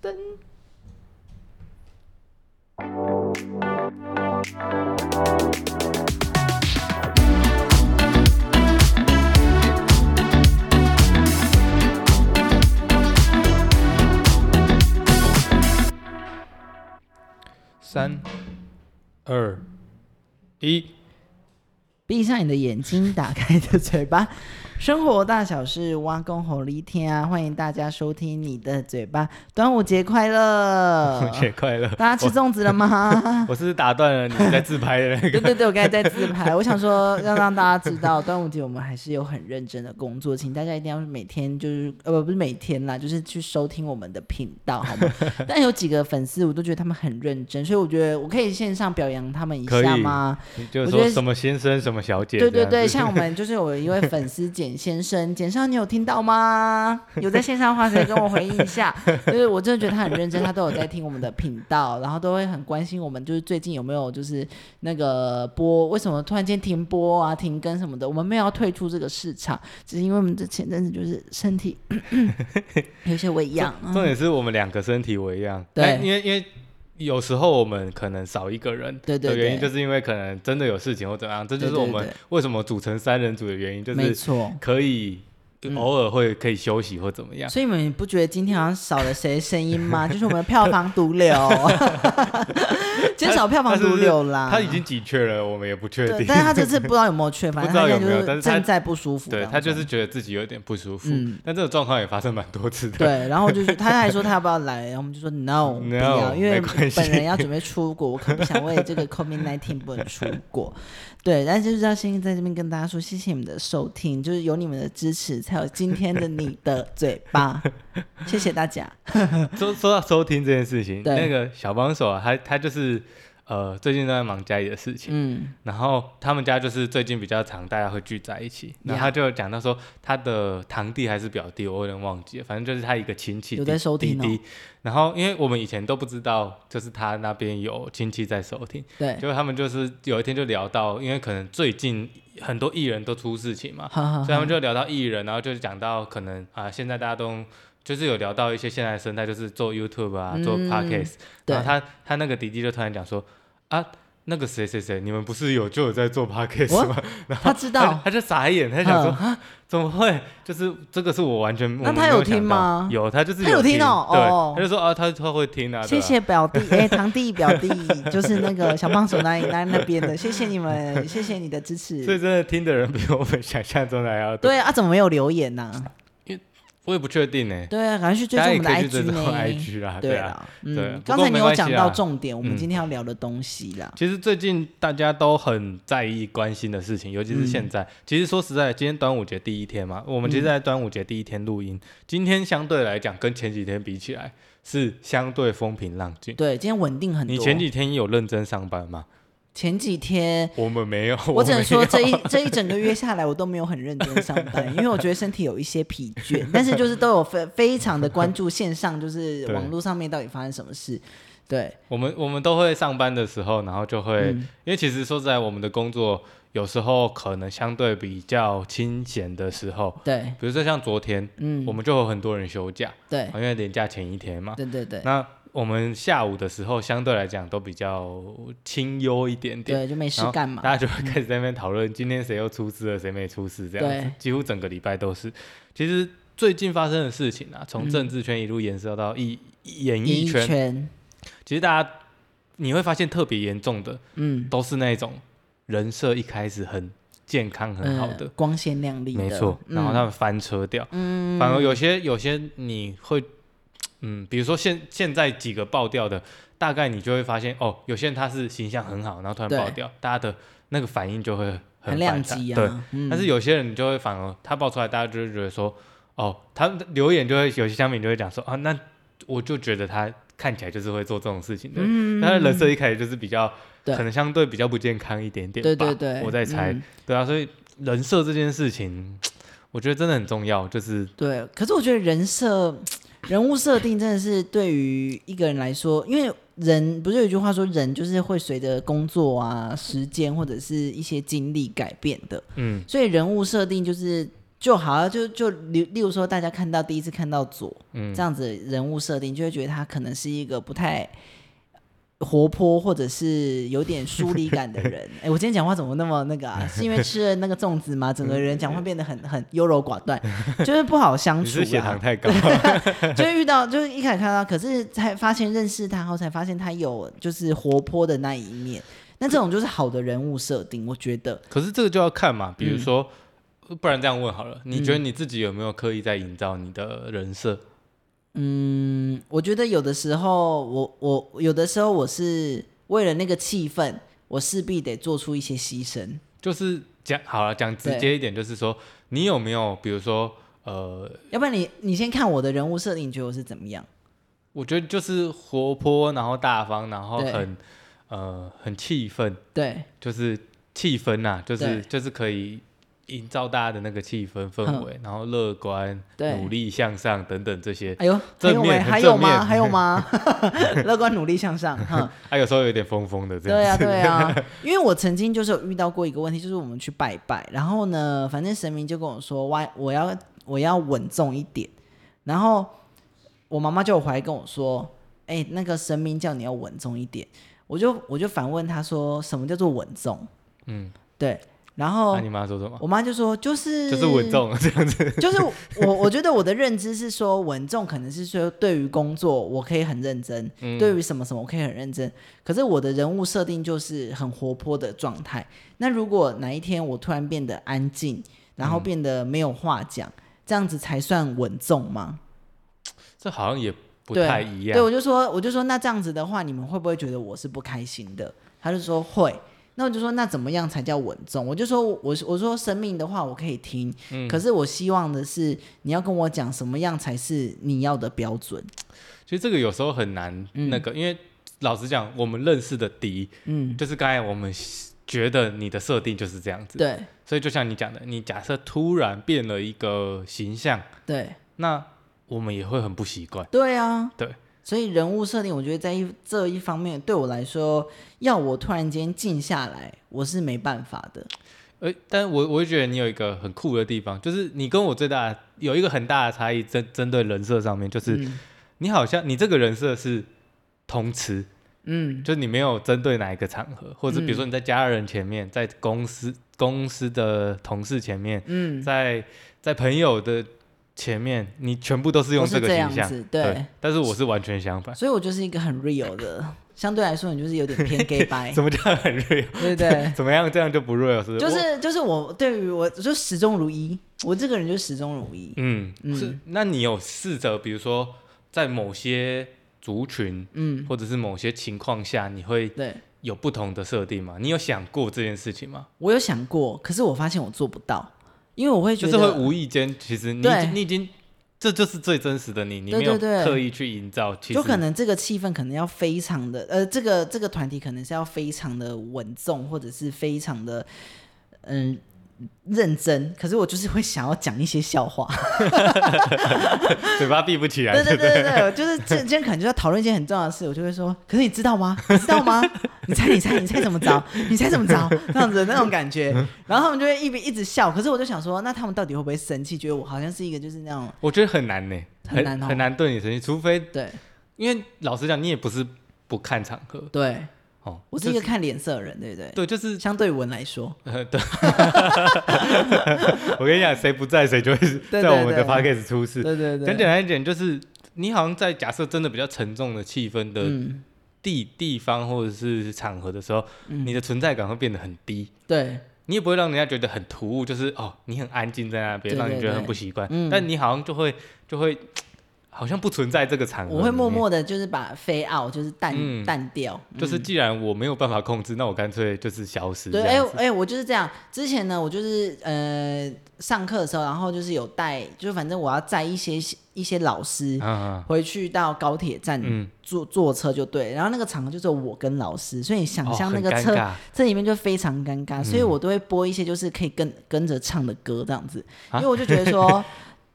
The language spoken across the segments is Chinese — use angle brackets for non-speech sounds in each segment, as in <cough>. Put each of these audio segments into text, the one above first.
噔。三、二、一，闭上你的眼睛，打开你的嘴巴，生活大小事，挖工吼力天啊！欢迎大家收听你的嘴巴，端午节快乐！端 <laughs> 午节快乐！大家吃粽子了吗？我 <laughs> 是打断了你在自拍的那个。<laughs> 对对对，我刚才在自拍。我想说，要让大家知道，端午节我们还是有很认真的工作，请大家一定要每天就是呃不不是每天啦，就是去收听我们的频道，好吗？但有几个粉丝，我都觉得他们很认真，所以我觉得我可以线上表扬他们一下吗？就是说什么先生什么小姐？对对对，像我们就是有一位粉丝简先生，简少你有听到吗？<laughs> 有在线上的话，可以跟我回应一下。就是我真的觉得他很认真，他都有在听我们的频道，然后都会很关心我们，就是最近有没有就是那个播，为什么突然间停播啊、停更什么的？我们没有要退出这个市场，只是因为我们这前阵子就是身体 <coughs> 有些微恙。重点是我们两个身体微恙，对，因为因为有时候我们可能少一个人，对对，原因就是因为可能真的有事情或怎样，这就是我们为什么组成三人组的原因，就是没错，可以。偶尔会可以休息或怎么样，所以你们不觉得今天好像少了谁声音吗？<laughs> 就是我们的票房毒瘤，<laughs> 减少票房毒瘤啦。他已经几缺了，我们也不确定。但是他这次不知道有没有确，<laughs> 反正他有没有，正在不舒服。对他就是觉得自己有点不舒服。嗯，但这个状况也发生蛮多次的。对，然后就是他还说他要不要来，然后我们就说 no，不要，因为本人要准备出国，我可不想为这个 COVID nineteen 不能出国。对，但就是要先在这边跟大家说，谢谢你们的收听，就是有你们的支持，才有今天的你的 <laughs> 嘴巴。谢谢大家。<laughs> 说说到收听这件事情，那个小帮手啊，他他就是。呃，最近都在忙家里的事情，嗯，然后他们家就是最近比较常大家会聚在一起，然后他就讲到说他的堂弟还是表弟，我有点忘记了，反正就是他一个亲戚弟弟，然后因为我们以前都不知道，就是他那边有亲戚在收听，对，结果他们就是有一天就聊到，因为可能最近很多艺人都出事情嘛，所以他们就聊到艺人，然后就讲到可能啊，现在大家都就是有聊到一些现在的生态，就是做 YouTube 啊，做 Podcast，然后他他那个弟弟就突然讲说。啊，那个谁谁谁，你们不是有就有在做 podcast 吗？<laughs> 然后他知道，他就傻眼，他想说啊，怎么会？就是这个是我完全那他有听吗？有，他就是他有听哦，对，他就说啊，他他会听啊。谢谢表弟，<laughs> 哎，堂弟表弟，就是那个小帮手那那那边的，谢谢你们，谢谢你的支持。<laughs> 所以真的听的人比我们想象中的还要多。对啊，怎么没有留言呢？我也不确定呢。对啊，赶快去追踪我们的 IG 呢。对啊，嗯，刚才你有讲到重点，我们今天要聊的东西啦。其实最近大家都很在意、关心的事情，尤其是现在。其实说实在，今天端午节第一天嘛，我们其实在端午节第一天录音。今天相对来讲，跟前几天比起来，是相对风平浪静。对，今天稳定很多。你前几天有认真上班吗？前几天我们没有，我只能说这一这一整个月下来，我都没有很认真上班，因为我觉得身体有一些疲倦。但是就是都有非非常的关注线上，就是网络上面到底发生什么事。对，我们我们都会上班的时候，然后就会，因为其实说实在，我们的工作有时候可能相对比较清闲的时候，对，比如说像昨天，嗯，我们就有很多人休假，对，因为年假前一天嘛，对对对，那。我们下午的时候相对来讲都比较清幽一点点，对，就没事干嘛，大家就会开始在那边讨论今天谁又出事了，谁没出事这样子，几乎整个礼拜都是。其实最近发生的事情啊，从政治圈一路延伸到艺演艺圈，其实大家你会发现特别严重的，嗯，都是那种人设一开始很健康很好的，光鲜亮丽，没错，然后他们翻车掉，嗯，反而有些有些你会。嗯，比如说现现在几个爆掉的，大概你就会发现哦，有些人他是形象很好，然后突然爆掉，大家的那个反应就会很亮机啊。对，但是有些人就会反而他爆出来，大家就会觉得说，哦，他留言就会有些乡民就会讲说啊，那我就觉得他看起来就是会做这种事情的，他的人设一开始就是比较可能相对比较不健康一点点，对对对，我在猜，对啊，所以人设这件事情，我觉得真的很重要，就是对，可是我觉得人设。人物设定真的是对于一个人来说，因为人不是有一句话说，人就是会随着工作啊、时间或者是一些经历改变的。嗯，所以人物设定就是就好像，就就例例如说，大家看到第一次看到左，嗯，这样子人物设定，就会觉得他可能是一个不太活泼，或者是有点疏离感的人。<laughs> 哎，我今天讲话怎么那么那个啊？<laughs> 是因为吃了那个粽子吗？整个人讲话变得很很优柔寡断，<laughs> 就是不好相处。血糖太高，就是遇到，就是一开始看到，可是才发现认识他后，才发现他有就是活泼的那一面。那这种就是好的人物设定，我觉得。可是这个就要看嘛，比如说。不然这样问好了，你觉得你自己有没有刻意在营造你的人设？嗯，我觉得有的时候，我我有的时候我是为了那个气氛，我势必得做出一些牺牲。就是讲好了，讲直接一点，就是说你有没有，比如说，呃，要不然你你先看我的人物设定，你觉得我是怎么样？我觉得就是活泼，然后大方，然后很呃很气氛，对，就是气氛呐，就是就是可以。营造大家的那个气氛氛围，然后乐观、努力向上等等这些。哎呦，正面还有吗？还有吗？<laughs> 乐观、努力向上。哈，还 <laughs> 有时候有点疯疯的这样。对啊，对啊。<laughs> 因为我曾经就是有遇到过一个问题，就是我们去拜拜，然后呢，反正神明就跟我说，我我要我要稳重一点。然后我妈妈就回来跟我说，哎，那个神明叫你要稳重一点。我就我就反问他说，什么叫做稳重？嗯，对。然后，你妈说什么？我妈就说，就是就是稳重这样子。就是我我觉得我的认知是说，稳重可能是说对于工作我可以很认真，对于什么什么我可以很认真。可是我的人物设定就是很活泼的状态。那如果哪一天我突然变得安静，然后变得没有话讲，这样子才算稳重吗？这好像也不太一样。对，我就说我就说那这样子的话，你们会不会觉得我是不开心的？他就说会。那我就说，那怎么样才叫稳重？我就说，我我说生命的话，我可以听，可是我希望的是，你要跟我讲什么样才是你要的标准。其实这个有时候很难，那个，因为老实讲，我们认识的敌，嗯，就是刚才我们觉得你的设定就是这样子，对。所以就像你讲的，你假设突然变了一个形象，对，那我们也会很不习惯。对啊，对。所以人物设定，我觉得在一这一方面，对我来说，要我突然间静下来，我是没办法的。呃，但我我会觉得你有一个很酷的地方，就是你跟我最大有一个很大的差异，针针对人设上面，就是你好像你这个人设是通吃，嗯，就你没有针对哪一个场合，或者比如说你在家人前面，在公司公司的同事前面，嗯，在在朋友的。前面你全部都是用这个形象，对，但是我是完全相反，所以我就是一个很 real 的，<laughs> 相对来说你就是有点偏 gay 白。<laughs> 什么叫很 real？<laughs> 对对，怎么样这样就不 real 是不是？就是就是我对于我就始终如一，我这个人就始终如一。嗯，是。那你有试着比如说在某些族群，嗯，或者是某些情况下，你会对有不同的设定吗？你有想过这件事情吗？我有想过，可是我发现我做不到。因为我会觉得，就是会无意间，其实你你已经，这就是最真实的你，你没有刻意去营造，就可能这个气氛可能要非常的，呃，这个这个团体可能是要非常的稳重，或者是非常的，嗯。认真，可是我就是会想要讲一些笑话，嘴巴闭不起来。对对对对对，就是今今天可能就要讨论一件很重要的事，我就会说，可是你知道吗？<laughs> 你知道吗？你猜你猜你猜怎么着？你猜怎么着？<laughs> 这样子那种感觉，然后他们就会一边一直笑，可是我就想说，那他们到底会不会生气？觉得我好像是一个就是那种，我觉得很难呢，很难很难对你生气，除非对，因为老实讲，你也不是不看场合，对。我是一个看脸色的人，对不对？对，就是相对文来说，<laughs> 对。<laughs> 我跟你讲，谁不在，谁就会在我们的 p a c k a g e 出事。对对对。很简单一点，就是你好像在假设真的比较沉重的气氛的地地方或者是场合的时候，你的存在感会变得很低。对。你也不会让人家觉得很突兀，就是哦，你很安静在那边，让你觉得很不习惯。但你好像就会就会。好像不存在这个场合，我会默默的，就是把飞奥，就是淡淡掉。就是既然我没有办法控制，那我干脆就是消失。对，哎哎，我就是这样。之前呢，我就是呃上课的时候，然后就是有带，就反正我要载一些一些老师回去到高铁站坐坐车就对。然后那个场合就是我跟老师，所以想象那个车这里面就非常尴尬，所以我都会播一些就是可以跟跟着唱的歌这样子，因为我就觉得说。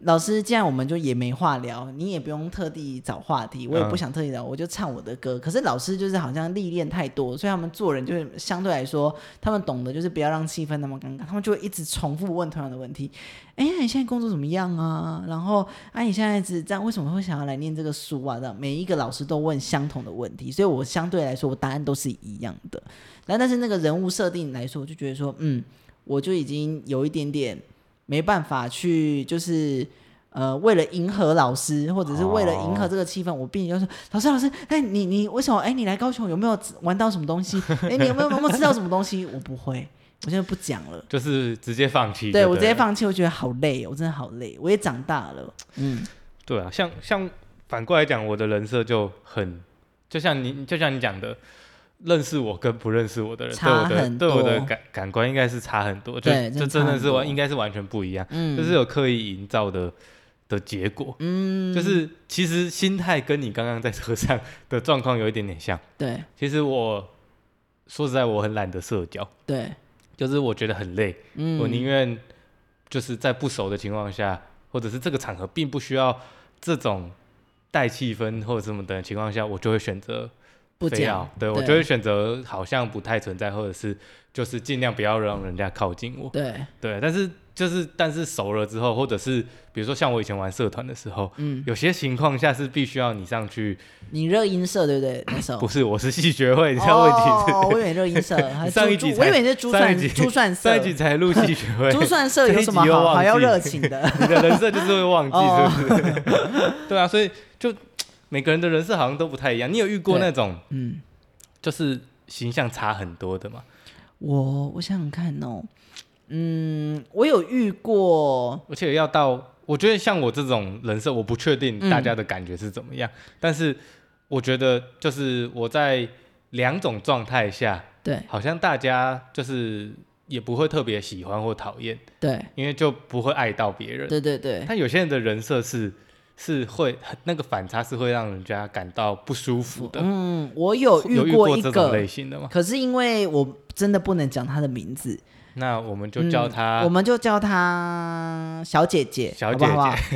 老师，既然我们就也没话聊，你也不用特地找话题，我也不想特地聊，我就唱我的歌。可是老师就是好像历练太多，所以他们做人就是相对来说，他们懂得就是不要让气氛那么尴尬，他们就会一直重复问同样的问题。<laughs> 哎，你现在工作怎么样啊？然后，啊，你现在是这样，为什么会想要来念这个书啊？这样每一个老师都问相同的问题，所以我相对来说，我答案都是一样的。然后，但是那个人物设定来说，我就觉得说，嗯，我就已经有一点点。没办法去，就是呃，为了迎合老师，或者是为了迎合这个气氛，我必须要说，老师，老师，哎，你你为什么？哎，你来高雄有没有玩到什么东西？<laughs> 哎，你有没有有没有吃到什么东西？我不会，我现在不讲了，就是直接放弃。对我直接放弃，我觉得好累，我真的好累，我也长大了。嗯，对啊，像像反过来讲，我的人设就很，就像你就像你讲的。认识我跟不认识我的人，对我的对我的感感官应该是差很多，就就真的是完应该是完全不一样，就是有刻意营造的的结果，嗯，就是其实心态跟你刚刚在车上的状况有一点点像，对，其实我说实在我很懒得社交，对，就是我觉得很累，嗯，我宁愿就是在不熟的情况下，或者是这个场合并不需要这种带气氛或者什么的情况下，我就会选择。非要对我就会选择好像不太存在，或者是就是尽量不要让人家靠近我。对对，但是就是但是熟了之后，或者是比如说像我以前玩社团的时候，嗯，有些情况下是必须要你上去。你热音社对不对？那时候不是，我是戏学会。你知道问题是？哦，我以为热音社。<laughs> 上一集我以为是珠算珠算社。上一集才录戏学会。<laughs> 珠算社有什么好好要热情的？<laughs> 你的人设就是会忘记，是不是？对啊，所以就。每个人的人设好像都不太一样，你有遇过那种，嗯，就是形象差很多的吗？我我想想看哦，嗯，我有遇过，而且要到，我觉得像我这种人设，我不确定大家的感觉是怎么样，但是我觉得就是我在两种状态下，对，好像大家就是也不会特别喜欢或讨厌，对，因为就不会爱到别人，对对对，但有些人的人设是。是会那个反差是会让人家感到不舒服的。嗯，我有遇过一个类型的吗？可是因为我真的不能讲他的名字，那我们就叫他，我们就叫他小姐姐，小姐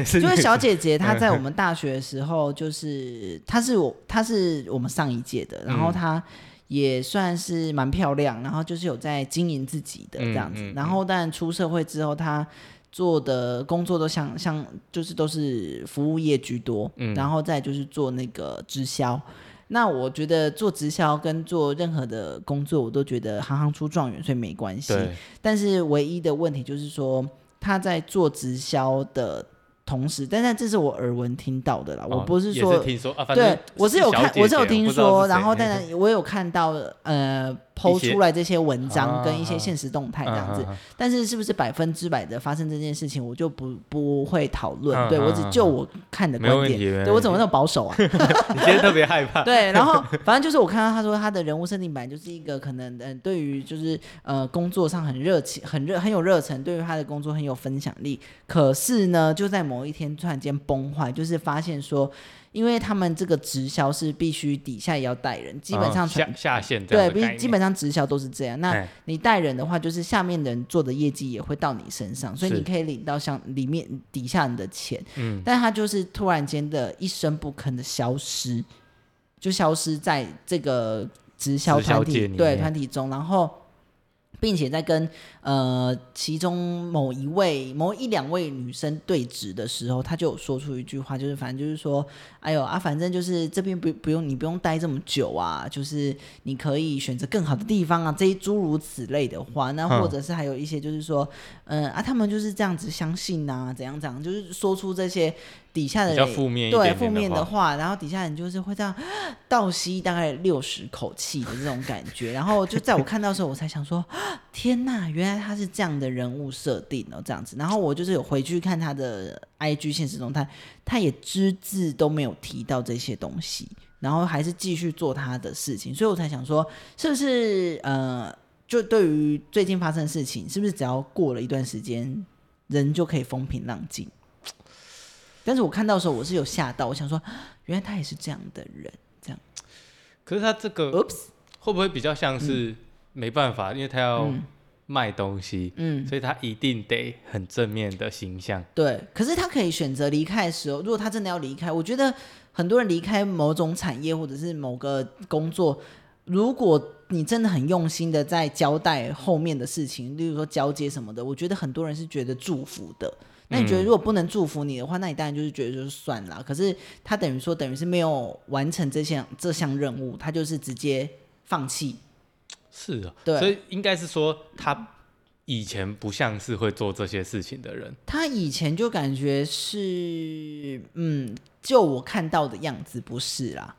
姐，因为小姐姐她在我们大学的时候，就是她是我，她是我们上一届的，然后她也算是蛮漂亮，然后就是有在经营自己的这样子，然后但出社会之后她。做的工作都像像就是都是服务业居多，嗯，然后再就是做那个直销。那我觉得做直销跟做任何的工作，我都觉得行行出状元，所以没关系。但是唯一的问题就是说，他在做直销的同时，但是这是我耳闻听到的啦，我不是说听说，对，我是有看，我是有听说，然后当然我有看到呃。抛出来这些文章跟一些现实动态这样子，但是是不是百分之百的发生这件事情，我就不不会讨论。对我只就我看的观点，对我怎么那么保守啊？<laughs> 你今天特别害怕。<laughs> 对，然后反正就是我看到他说他的人物设定本来就是一个可能嗯，对于就是呃工作上很热情、很热、很有热忱，对于他的工作很有分享力。可是呢，就在某一天突然间崩坏，就是发现说。因为他们这个直销是必须底下也要带人，基本上下下线对，基基本上直销都是这样。那你带人的话，就是下面人做的业绩也会到你身上，所以你可以领到像里面底下人的钱。嗯，但他就是突然间的一声不吭的消失，就消失在这个直销团体对团体中，然后。并且在跟呃其中某一位、某一两位女生对峙的时候，他就说出一句话，就是反正就是说，哎呦啊，反正就是这边不不用你不用待这么久啊，就是你可以选择更好的地方啊，这一诸如此类的话，那或者是还有一些就是说，嗯啊，他们就是这样子相信呐，怎样怎样，就是说出这些。底下的人对负面的话，然后底下人就是会这样 <gasps> 倒吸大概六十口气的这种感觉，<laughs> 然后就在我看到的时候，我才想说，<gasps> 天呐，原来他是这样的人物设定哦，这样子。然后我就是有回去看他的 IG 现实中，他他也只字都没有提到这些东西，然后还是继续做他的事情，所以我才想说，是不是呃，就对于最近发生的事情，是不是只要过了一段时间，人就可以风平浪静？但是我看到的时候，我是有吓到，我想说，原来他也是这样的人，这样。可是他这个，会不会比较像是没办法，因为他要卖东西，嗯，所以他一定得很正面的形象。对，可是他可以选择离开的时候，如果他真的要离开，我觉得很多人离开某种产业或者是某个工作，如果你真的很用心的在交代后面的事情，例如说交接什么的，我觉得很多人是觉得祝福的。那你觉得如果不能祝福你的话，那你当然就是觉得就是算了。可是他等于说等于是没有完成这项这项任务，他就是直接放弃。是啊，对，所以应该是说他以前不像是会做这些事情的人。他以前就感觉是，嗯，就我看到的样子不是啦。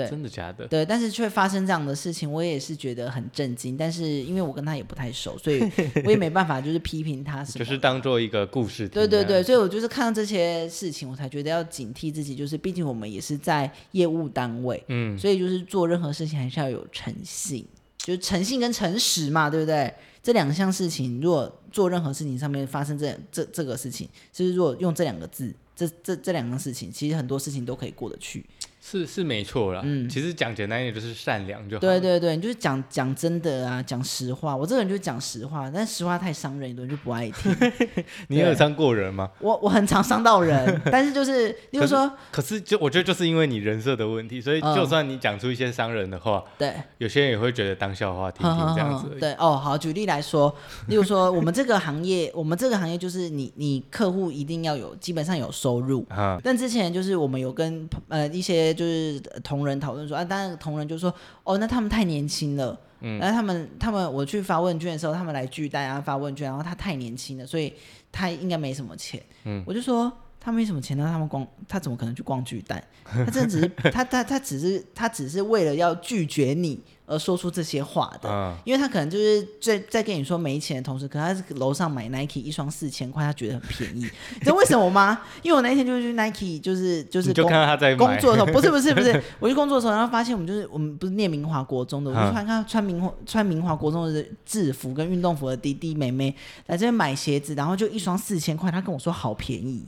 对，真的假的？对，但是却发生这样的事情，我也是觉得很震惊。但是因为我跟他也不太熟，所以 <laughs> 我也没办法就是批评他什么。就是当做一个故事。对对对，所以我就是看到这些事情，我才觉得要警惕自己。就是毕竟我们也是在业务单位，嗯，所以就是做任何事情还是要有诚信，就是诚信跟诚实嘛，对不对？这两项事情，如果做任何事情上面发生这这这个事情，就是如果用这两个字，这这这两个事情，其实很多事情都可以过得去。是是没错啦，嗯，其实讲简单一点就是善良就好。对对对，你就是讲讲真的啊，讲实话。我这个人就是讲实话，但实话太伤人，多人就不爱听。<laughs> 你有伤过人吗？我我很常伤到人，<laughs> 但是就是，例如说，可是就我觉得就是因为你人设的问题，所以就算你讲出一些伤人的话，对，有些人也会觉得当笑话 <laughs> 听听这样子。对哦，好，举例来说，例如说我们这个行业，我们这个行业就是你你客户一定要有基本上有收入啊。但之前就是我们有跟呃一些就是。同仁讨论说啊，当然同仁就说哦，那他们太年轻了，嗯，然后他们他们我去发问卷的时候，他们来拒单啊发问卷，然后他太年轻了，所以他应该没什么钱，嗯，我就说他没什么钱，那他们光他怎么可能去逛巨蛋？他真的只是他他他只是他只是为了要拒绝你。而说出这些话的，因为他可能就是在在跟你说没钱的同时，可他是楼上买 Nike 一双四千块，他觉得很便宜。<laughs> 你知道为什么吗？因为我那一天就是去 Nike，就是就是就看到他在工作的时候，<laughs> 不是不是不是，我去工作的时候，然后发现我们就是我们不是念明华国中的，我就看看穿明华穿明华国中的制服跟运动服的弟弟妹妹来这边买鞋子，然后就一双四千块，他跟我说好便宜。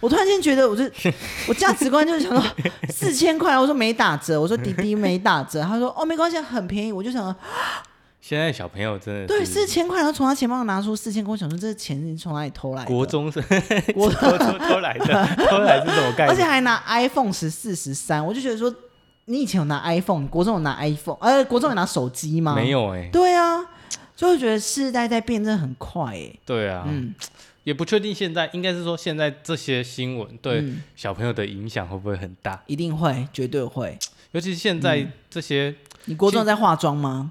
我突然间觉得，我就 <laughs> 我价值观就是想说四千块，我说没打折，我说弟弟没打折，他说哦没关系，很便宜。我就想，<gasps> 现在小朋友真的对四千块，然后从他钱包拿出四千块，我想说这钱你从哪里偷来？国中生，<laughs> 国中 <laughs> 偷来的，<laughs> 偷来是什么概念？而且还拿 iPhone 十四十三，我就觉得说，你以前有拿 iPhone，国中有拿 iPhone，呃，国中有拿手机吗？没有哎。对啊，所以我觉得世代在变，真的很快哎。对啊，嗯。也不确定现在，应该是说现在这些新闻对小朋友的影响会不会很大？一定会，绝对会。尤其是现在这些，你国中在化妆吗？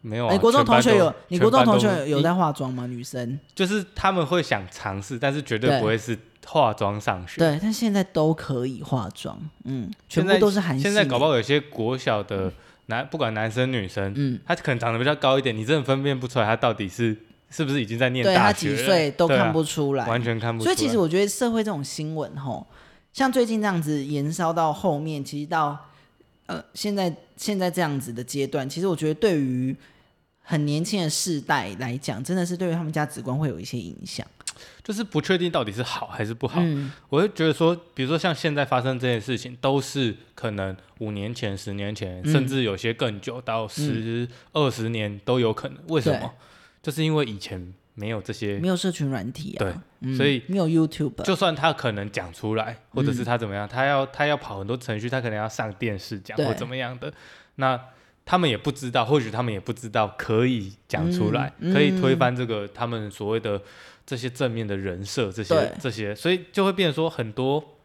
没有啊。国中同学有，你国中同学有在化妆吗？女生就是他们会想尝试，但是绝对不会是化妆上学。对，但现在都可以化妆，嗯，全部都是韩。现在搞不好有些国小的男，不管男生女生，嗯，他可能长得比较高一点，你真的分辨不出来他到底是。是不是已经在念大学？对他几岁都看不出来，完全看不出来。所以其实我觉得社会这种新闻，吼，像最近这样子延烧到后面，其实到呃现在现在这样子的阶段，其实我觉得对于很年轻的世代来讲，真的是对于他们价值观会有一些影响。就是不确定到底是好还是不好。我会觉得说，比如说像现在发生这件事情，都是可能五年前、十年前，甚至有些更久到十二十年都有可能。为什么？就是因为以前没有这些，没有社群软体啊，对，所以没有 YouTube。就算他可能讲出来，或者是他怎么样，他要他要跑很多程序，他可能要上电视讲或怎么样的，那他们也不知道，或许他们也不知道可以讲出来，可以推翻这个他们所谓的这些正面的人设，这些这些，所以就会变成说很多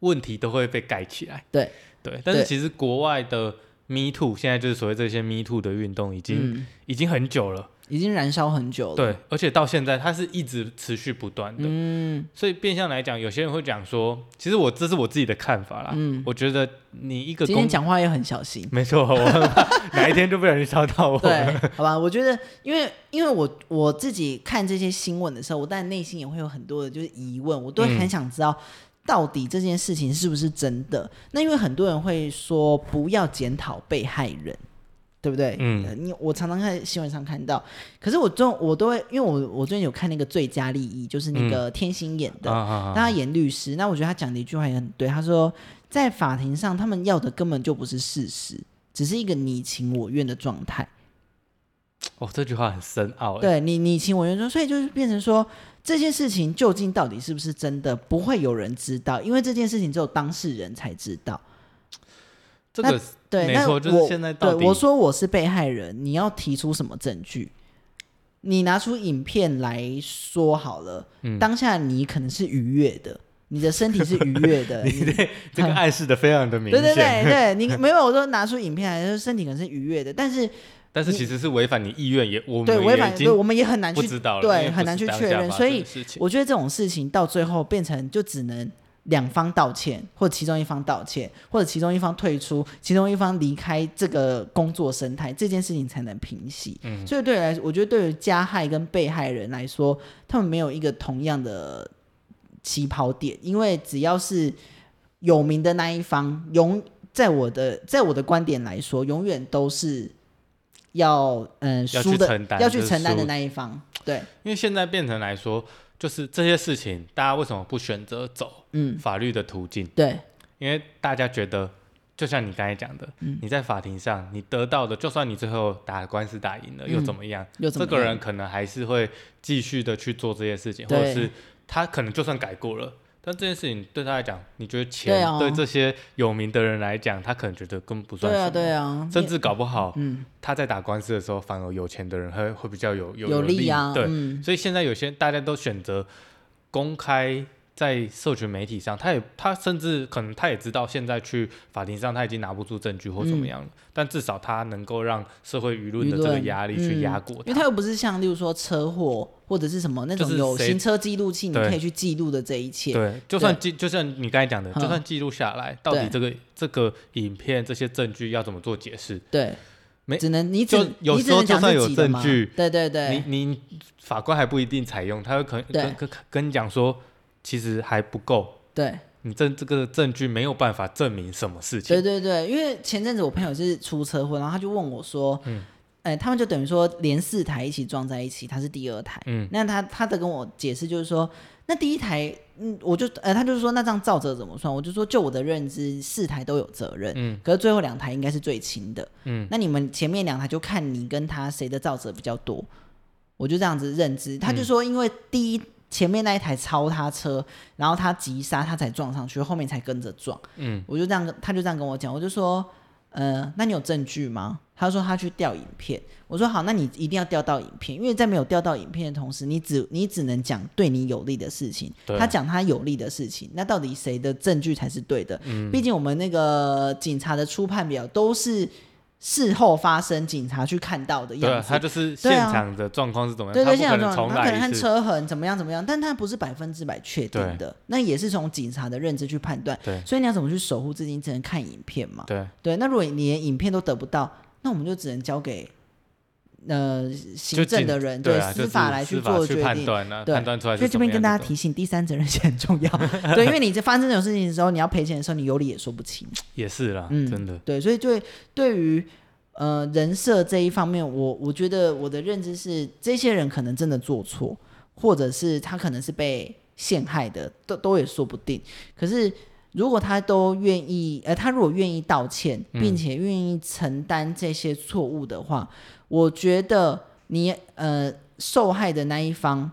问题都会被盖起来。对。对，但是其实国外的 Me Too 现在就是所谓这些 Me Too 的运动，已经已经很久了。已经燃烧很久了，对，而且到现在它是一直持续不断的，嗯，所以变相来讲，有些人会讲说，其实我这是我自己的看法啦，嗯，我觉得你一个今天讲话也很小心，没错，我 <laughs> 哪一天就不小心烧到我，对，好吧，我觉得，因为因为我我自己看这些新闻的时候，我但内心也会有很多的就是疑问，我都很想知道到底这件事情是不是真的。那因为很多人会说不要检讨被害人。对不对？嗯，你我常常在新闻上看到，可是我中我都会，因为我我最近有看那个《最佳利益》，就是那个天心演的，他演律师。那我觉得他讲的一句话也很对，他说在法庭上，他们要的根本就不是事实，只是一个你情我愿的状态。哦，这句话很深奥。对你，你情我愿说，所以就是变成说，这件事情究竟到底是不是真的，不会有人知道，因为这件事情只有当事人才知道。这个对，那我对我说我是被害人，你要提出什么证据？你拿出影片来说好了。嗯，当下你可能是愉悦的，你的身体是愉悦的。<laughs> 你对 <laughs> 这个暗示的非常的明显。对对对对，你 <laughs> 没有我说拿出影片来说，身体可能是愉悦的，但是但是其实是违反你意愿，也我们对违反，对我们也很难去知道，对很难去确认。所以我觉得这种事情到最后变成就只能。两方道歉，或者其中一方道歉，或者其中一方退出，其中一方离开这个工作生态，这件事情才能平息。嗯，所以对来，我觉得对于加害跟被害人来说，他们没有一个同样的起跑点，因为只要是有名的那一方，永在我的在我的观点来说，永远都是要嗯输的要去承担的那一方。对，因为现在变成来说。就是这些事情，大家为什么不选择走法律的途径？对，因为大家觉得，就像你刚才讲的，你在法庭上你得到的，就算你最后打官司打赢了，又怎么样？这个人可能还是会继续的去做这些事情，或者是他可能就算改过了。但这件事情对他来讲，你觉得钱对这些有名的人来讲，他可能觉得根本不算什么，对啊，甚至搞不好，他在打官司的时候，反而有钱的人会会比较有有利啊，对，所以现在有些大家都选择公开。在社群媒体上，他也他甚至可能他也知道，现在去法庭上他已经拿不出证据或怎么样了，但至少他能够让社会舆论的这个压力去压过，因为他又不是像例如说车祸或者是什么那种有行车记录器你可以去记录的这一切，对，就算记就像你刚才讲的，就算记录下来，到底这个这个影片这些证据要怎么做解释？对，没只能你就有时候就算有证据，对对对，你你法官还不一定采用，他有可能跟跟跟你讲说。其实还不够，对你证这个证据没有办法证明什么事情。对对对，因为前阵子我朋友是出车祸，然后他就问我说：“嗯，哎，他们就等于说连四台一起撞在一起，他是第二台。嗯，那他他的跟我解释就是说，那第一台，嗯，我就呃，他就是说那这样造责怎么算？我就说就我的认知，四台都有责任。嗯，可是最后两台应该是最轻的。嗯，那你们前面两台就看你跟他谁的照责比较多，我就这样子认知。他就说，因为第一。前面那一台超他车，然后他急刹，他才撞上去，后面才跟着撞。嗯，我就这样，他就这样跟我讲，我就说，呃，那你有证据吗？他说他去调影片。我说好，那你一定要调到影片，因为在没有调到影片的同时，你只你只能讲对你有利的事情，他讲他有利的事情，那到底谁的证据才是对的？嗯，毕竟我们那个警察的初判表都是。事后发生，警察去看到的样子，他就是现场的状况是怎么样？对对，现场状况，他可能看车痕怎么样怎么样，但他不是百分之百确定的，那也是从警察的认知去判断。对，所以你要怎么去守护自己？只能看影片嘛。对对，那如果你连影片都得不到，那我们就只能交给呃行政的人，对司法来去做决定，判断出来。所以这边跟大家提醒，第三责任险很重要。<laughs> 对，因为你在发生这种事情的时候，你要赔钱的时候，你有理也说不清。也是啦，嗯，真的。对，所以对对于。呃，人设这一方面，我我觉得我的认知是，这些人可能真的做错，或者是他可能是被陷害的，都都也说不定。可是如果他都愿意，呃，他如果愿意道歉，并且愿意承担这些错误的话，我觉得你呃受害的那一方。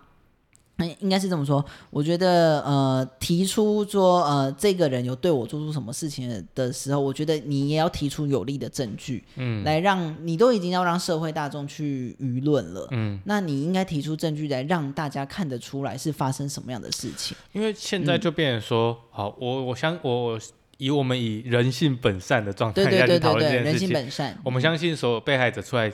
那应该是这么说，我觉得呃，提出说呃，这个人有对我做出什么事情的时候，我觉得你也要提出有力的证据，嗯，来让你都已经要让社会大众去舆论了，嗯，那你应该提出证据来让大家看得出来是发生什么样的事情。因为现在就变成说，好，我我相我以我们以人性本善的状态下去讨论这件事情，人性本善，我们相信所有被害者出来。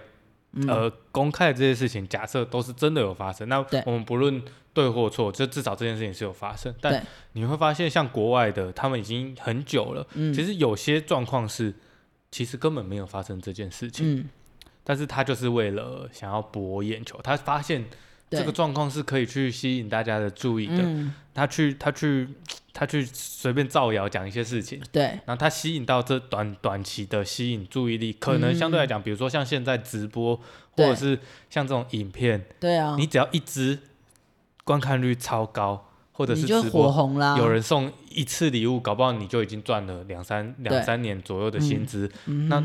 呃，公开的这些事情，假设都是真的有发生，那我们不论对或错，就至少这件事情是有发生。但你会发现，像国外的，他们已经很久了。其实有些状况是，其实根本没有发生这件事情，但是他就是为了想要博眼球，他发现。这个状况是可以去吸引大家的注意的。他去，他去，<tsk> 他去随便造谣讲一些事情。对。然后他吸引到这短短期的吸引注意力，可能相对来讲，比如说像现在直播，或者是像这种影片，对啊，你只要一支观看率超高，或者是直播红啦，有人送一次礼物，搞不好你就已经赚了两三两三年左右的薪资。那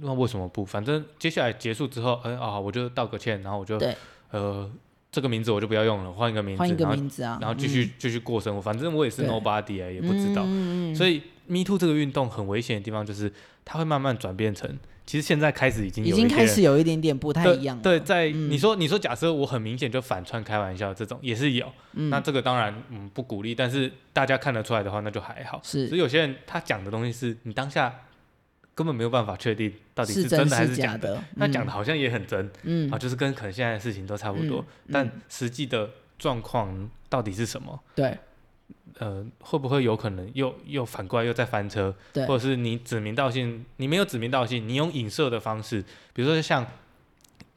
那为什么不？反正接下来结束之后，哎啊，我就道个歉，然后我就呃。这个名字我就不要用了，换一个名字，换一个名字啊，然后继续继续过生活。反正我也是 nobody 啊，也不知道。所以 Me Too 这个运动很危险的地方就是，它会慢慢转变成，其实现在开始已经已经开始有一点点不太一样。对，在你说你说假设我很明显就反串开玩笑这种也是有，那这个当然嗯不鼓励，但是大家看得出来的话那就还好。是，所以有些人他讲的东西是你当下。根本没有办法确定到底是真的还是假的，那讲的好像也很真，嗯啊，就是跟可能现在的事情都差不多，但实际的状况到底是什么？对，呃，会不会有可能又又反过来又再翻车？对，或者是你指名道姓，你没有指名道姓，你用影射的方式，比如说像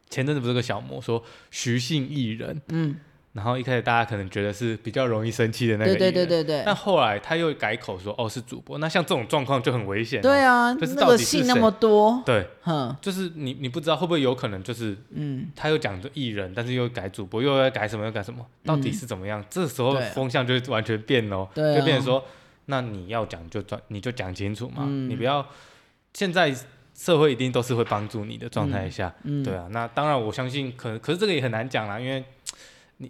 前阵子不是个小魔说徐姓艺人，嗯。然后一开始大家可能觉得是比较容易生气的那个，对对对对对。但后来他又改口说，哦是主播。那像这种状况就很危险。对啊，就是那个信那么多。对，哼，就是你你不知道会不会有可能就是，嗯，他又讲着艺人，但是又改主播，又要改什么又改什么，到底是怎么样？这时候风向就完全变了，就变成说，那你要讲就转，你就讲清楚嘛，你不要现在社会一定都是会帮助你的状态下，对啊。那当然我相信，可可是这个也很难讲啦，因为。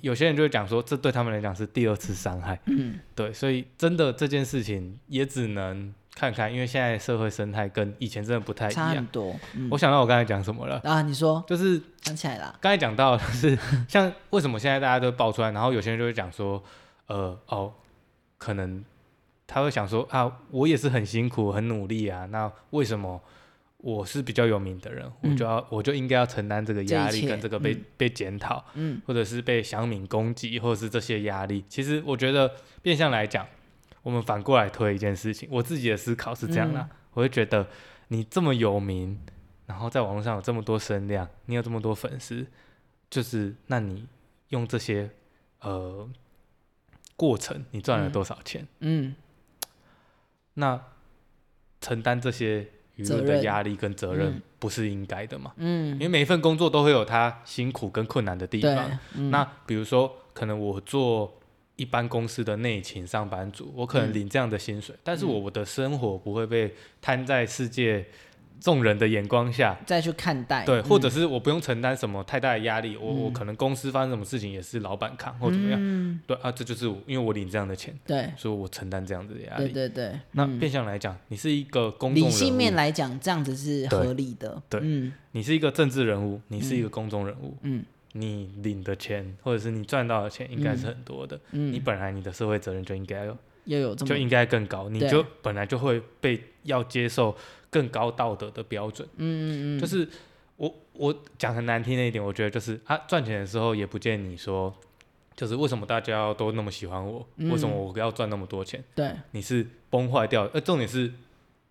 有些人就会讲说，这对他们来讲是第二次伤害。嗯，<laughs> 对，所以真的这件事情也只能看看，因为现在社会生态跟以前真的不太一样。差很多。我想到我刚才讲什么了啊？你说，就是想起来了。刚才讲到是像为什么现在大家都爆出来，然后有些人就会讲说，呃，哦，可能他会想说啊，我也是很辛苦、很努力啊，那为什么？我是比较有名的人，我就要我就应该要承担这个压力跟这个被被检讨，或者是被乡民攻击，或者是这些压力。其实我觉得变相来讲，我们反过来推一件事情，我自己的思考是这样的：我会觉得你这么有名，然后在网络上有这么多声量，你有这么多粉丝，就是那你用这些呃过程，你赚了多少钱？嗯，那承担这些。舆论的压力跟责任不是应该的嘛？嗯，因为每一份工作都会有它辛苦跟困难的地方。那比如说，可能我做一般公司的内勤上班族，我可能领这样的薪水，但是我的生活不会被摊在世界。众人的眼光下再去看待，对，或者是我不用承担什么太大的压力，我我可能公司发生什么事情也是老板扛或怎么样，对啊，这就是因为我领这样的钱，对，所以我承担这样子的压力，对对对。那变相来讲，你是一个公众理性面来讲，这样子是合理的，对，嗯，你是一个政治人物，你是一个公众人物，嗯，你领的钱或者是你赚到的钱应该是很多的，嗯，你本来你的社会责任就应该有。要有就应该更高，你就本来就会被要接受更高道德的标准。嗯嗯嗯，就是我我讲很难听的一点，我觉得就是啊赚钱的时候也不见你说，就是为什么大家都那么喜欢我，为什么我要赚那么多钱？对，你是崩坏掉，呃，重点是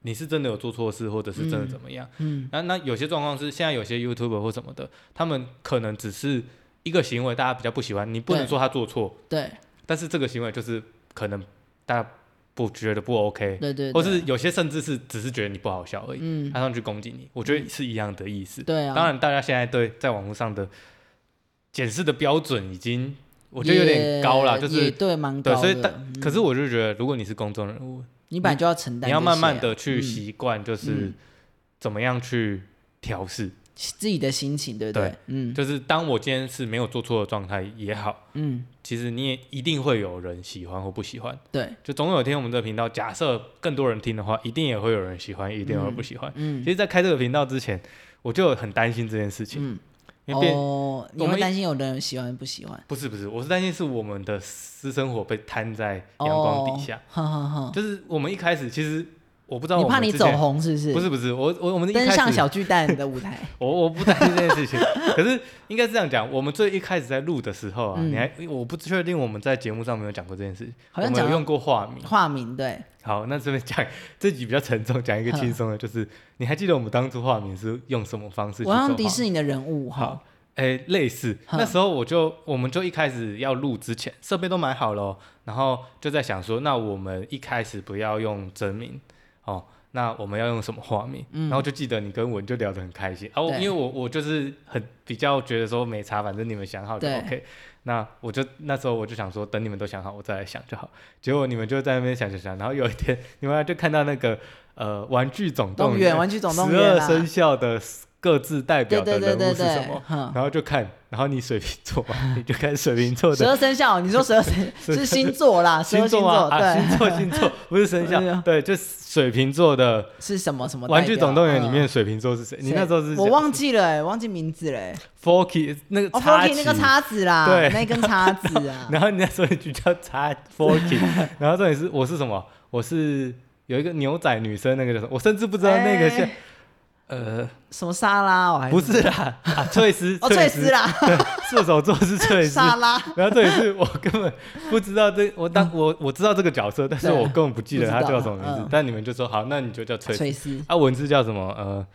你是真的有做错事，或者是真的怎么样？嗯，那那有些状况是现在有些 YouTuber 或什么的，他们可能只是一个行为，大家比较不喜欢，你不能说他做错，对，但是这个行为就是可能。大家不觉得不 OK，对对，或是有些甚至是只是觉得你不好笑而已，嗯，他上去攻击你，我觉得是一样的意思。对啊，当然大家现在对在网络上的检视的标准已经我觉得有点高了，就是对蛮高的。所以但可是我就觉得，如果你是公众人物，你本来就要承担，你要慢慢的去习惯，就是怎么样去调试。自己的心情，对不对？嗯，就是当我今天是没有做错的状态也好，嗯，其实你也一定会有人喜欢或不喜欢，对，就总有一天我们这个频道，假设更多人听的话，一定也会有人喜欢，一定有人不喜欢。嗯，其实，在开这个频道之前，我就很担心这件事情。嗯，哦，你会担心有的人喜欢不喜欢？不是不是，我是担心是我们的私生活被摊在阳光底下。哈哈哈，就是我们一开始其实。我不知道，你怕你走红是不是？不是不是，我我我们登上小巨蛋的舞台，<laughs> 我我不担心这件事情。可是应该是这样讲，我们最一开始在录的时候啊，你还我不确定我们在节目上没有讲过这件事情，好像有用过化名。化名对。好，那这边讲这集比较沉重，讲一个轻松的，<laughs> 就是你还记得我们当初化名是用什么方式？我用迪士尼的人物哈，哎，类似。那时候我就我们就一开始要录之前，设备都买好了，然后就在想说，那我们一开始不要用真名哦。那我们要用什么画面？然后就记得你跟文就聊得很开心啊，因为我我就是很比较觉得说没差，反正你们想好就 OK。那我就那时候我就想说，等你们都想好，我再来想就好。结果你们就在那边想想想，然后有一天你们就看到那个呃，玩具总动员，玩具总动员，十二生肖的。各自代表的人物是什么？然后就看，然后你水瓶座嘛，<laughs> 你就看水瓶座的十二生肖。你说十二生 <laughs> 是星座啦，星座啊，星座星座不是生肖，<laughs> 对，就水瓶座的。是什么什么？玩具总动员里面水瓶座是谁？你那时候是？我忘记了，忘记名字了。Forky 那个，Forky 那个叉子啦，对，那根叉子啊。然后你那时候就叫叉 Forky，然后这里是我是什么？我是有一个牛仔女生，那个叫什么？我甚至不知道那个是。呃，什么沙拉？我还不是啦，啊，翠丝，<laughs> 哦，翠丝啦，对，射手座是翠丝沙拉。<laughs> 然后这也是我根本不知道这，我当我我知道这个角色，但是我根本不记得他叫什么名字。但你们就说好，那你就叫翠丝。啊，文字叫什么？呃，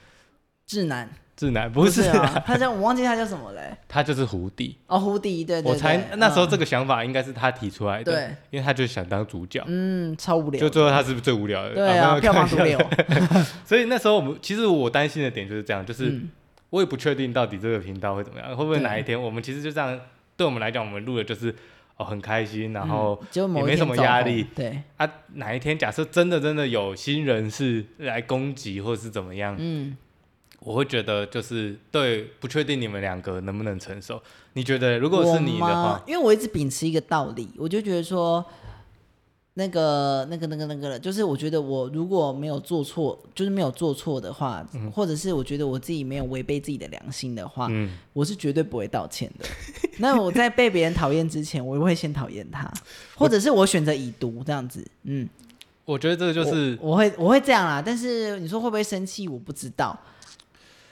智男。智男不是啊，他叫我忘记他叫什么嘞？他就是胡迪哦，胡迪对对。我猜那时候这个想法应该是他提出来的，对，因为他就想当主角，嗯，超无聊。就最后他是不是最无聊的？对啊，票房毒瘤。<laughs> 所以那时候我们其实我担心的点就是这样，就是我也不确定到底这个频道会怎么样，会不会哪一天我们其实就这样，对我们来讲，我们录的就是哦很开心，然后也没什么压力。对啊，哪一天假设真的真的有新人是来攻击或者是怎么样，嗯。我会觉得就是对，不确定你们两个能不能承受。你觉得如果是你的话，因为我一直秉持一个道理，我就觉得说，那个、那个、那个、那个，就是我觉得我如果没有做错，就是没有做错的话，或者是我觉得我自己没有违背自己的良心的话，我是绝对不会道歉的。那我在被别人讨厌之前，我会先讨厌他，或者是我选择已读这样子。嗯，我觉得这个就是我会我会这样啦。但是你说会不会生气，我不知道。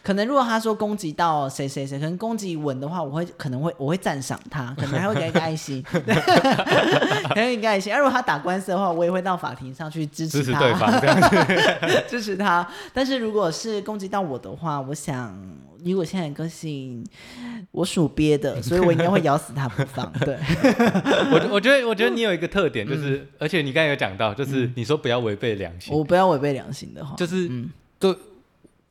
可能如果他说攻击到谁谁谁，可能攻击稳的话，我会可能会我会赞赏他，<laughs> 可能还会给一个爱心，<laughs> 给一个爱心。而如果他打官司的话，我也会到法庭上去支持他，对方这样 <laughs> 支持他。但是如果是攻击到我的话，我想以我现在个性，我属鳖的，所以我应该会咬死他不放。对，我我觉得我觉得你有一个特点，就是而且你刚才有讲到，就是你说不要违背良心，我不要违背良心的话，就是嗯对。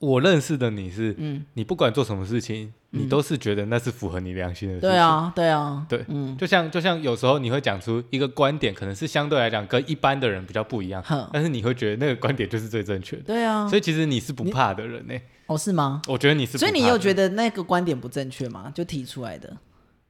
我认识的你是，嗯你不管做什么事情，你都是觉得那是符合你良心的事情。对啊，对啊，对，嗯，就像就像有时候你会讲出一个观点，可能是相对来讲跟一般的人比较不一样，但是你会觉得那个观点就是最正确的。对啊，所以其实你是不怕的人呢。哦，是吗？我觉得你是。所以你有觉得那个观点不正确吗？就提出来的。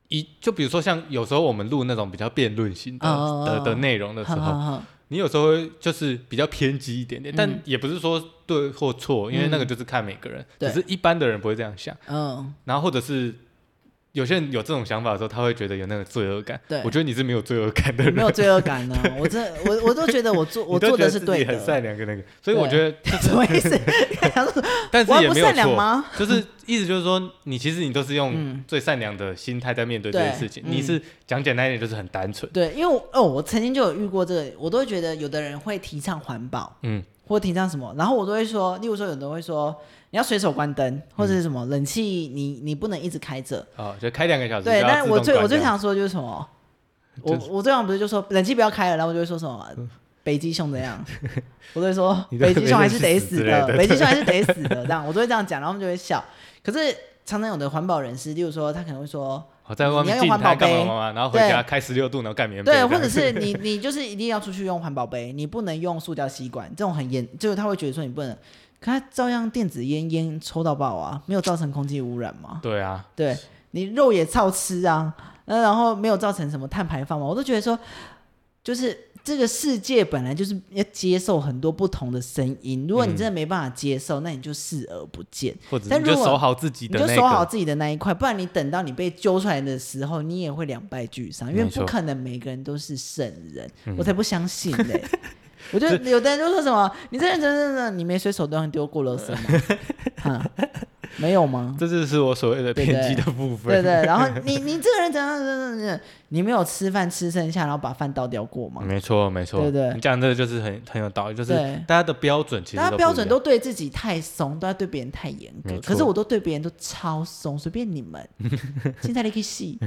一就比如说像有时候我们录那种比较辩论型的的的内容的时候。你有时候会就是比较偏激一点点，但也不是说对或错，因为那个就是看每个人，只是一般的人不会这样想。嗯，然后或者是。有些人有这种想法的时候，他会觉得有那个罪恶感。对，我觉得你是没有罪恶感的人。没有罪恶感呢，我这 <laughs> 我我都觉得我做我做的是对的。很善良跟那个，所以我觉得 <laughs> 什么意思？<laughs> 但是也没有错。就是意思就是说，你其实你都是用最善良的心态在面对这件事情。你是讲简单一点，就是很单纯。对，因为哦，我曾经就有遇过这个，我都会觉得有的人会提倡环保，嗯，或提倡什么，然后我都会说，例如说，有人会说。你要随手关灯或者是什么冷气，你你不能一直开着。哦，就开两个小时。对，但是我最我最想说就是什么，我我最想不是就说冷气不要开了，然后我就会说什么 <laughs> 北极熊怎样，我都会说 <laughs> 北极熊还是得死的，北极熊还是得死的，这样我都会这样讲，然后他们就会笑。可是常常有的环保人士，例如说他可能会说，在外面用环保杯，然后回家开十六度然后盖棉被。对，或者是你 <laughs> 你就是一定要出去用环保杯，你不能用塑胶吸管，这种很严，就是他会觉得说你不能。可它照样电子烟烟抽到爆啊，没有造成空气污染吗？对啊，对你肉也照吃啊，那然后没有造成什么碳排放吗？我都觉得说，就是这个世界本来就是要接受很多不同的声音，如果你真的没办法接受，那你就视而不见，或者你就守好自己的，你就守好自己的那一块，不然你等到你被揪出来的时候，你也会两败俱伤，因为不可能每个人都是圣人，我才不相信嘞。<laughs> 我觉得有的人就说什么，你这人真真的，你没随手都丢过垃圾吗？<laughs> 没有吗？<laughs> 这就是我所谓的偏激的部分。对对，然后 <laughs> 你你这个人怎样怎样怎样，你没有吃饭吃剩下，然后把饭倒掉过吗？没错没错，对对，你讲这个就是很很有道理，就是大家的标准其实大家标准都对自己太松，都要对别人太严格。可是我都对别人都超松，随便你们。<laughs> 现在你可以细。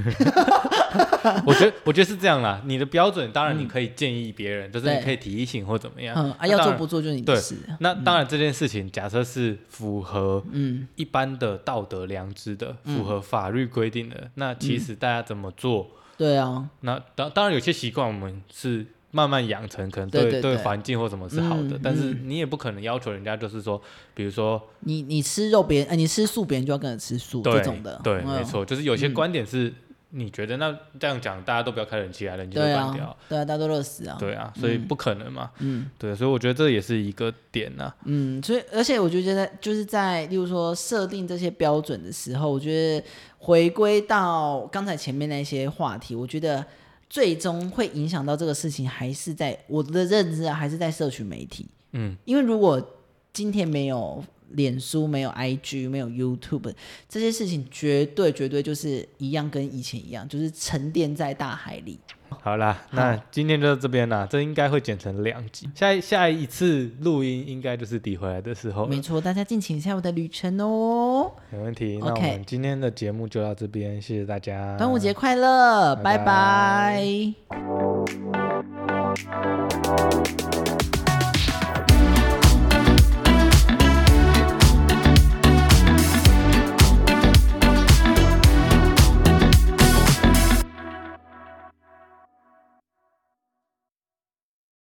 我觉得我觉得是这样啦，你的标准当然你可以建议别人，就是你可以提醒或怎么样。嗯啊，要做不做就是你的事。那当然这件事情假设是符合嗯一般的道德良知的，符合法律规定的，那其实大家怎么做？对啊。那当当然有些习惯我们是慢慢养成，可能对对环境或什么是好的，但是你也不可能要求人家就是说，比如说你你吃肉，别人呃你吃素，别人就要跟着吃素这种的。对，没错，就是有些观点是你觉得那这样讲，大家都不要开冷气啊，冷气都关掉，对啊，大家都热死啊。对啊，所以不可能嘛。嗯，对，所以我觉得这也是一个点呐。嗯，所以而且我就觉得就是在例如说设定这些标准的时候，我觉得回归到刚才前面那些话题，我觉得。最终会影响到这个事情，还是在我的认知啊，还是在社群媒体。嗯，因为如果今天没有脸书、没有 IG、没有 YouTube，这些事情绝对绝对就是一样，跟以前一样，就是沉淀在大海里。好啦，那今天就到这边啦，这应该会剪成两集。下下一次录音应该就是抵回来的时候。没错，大家敬请一下我的旅程哦。没问题，那我们今天的节目就到这边，谢谢大家。端午节快乐，拜拜。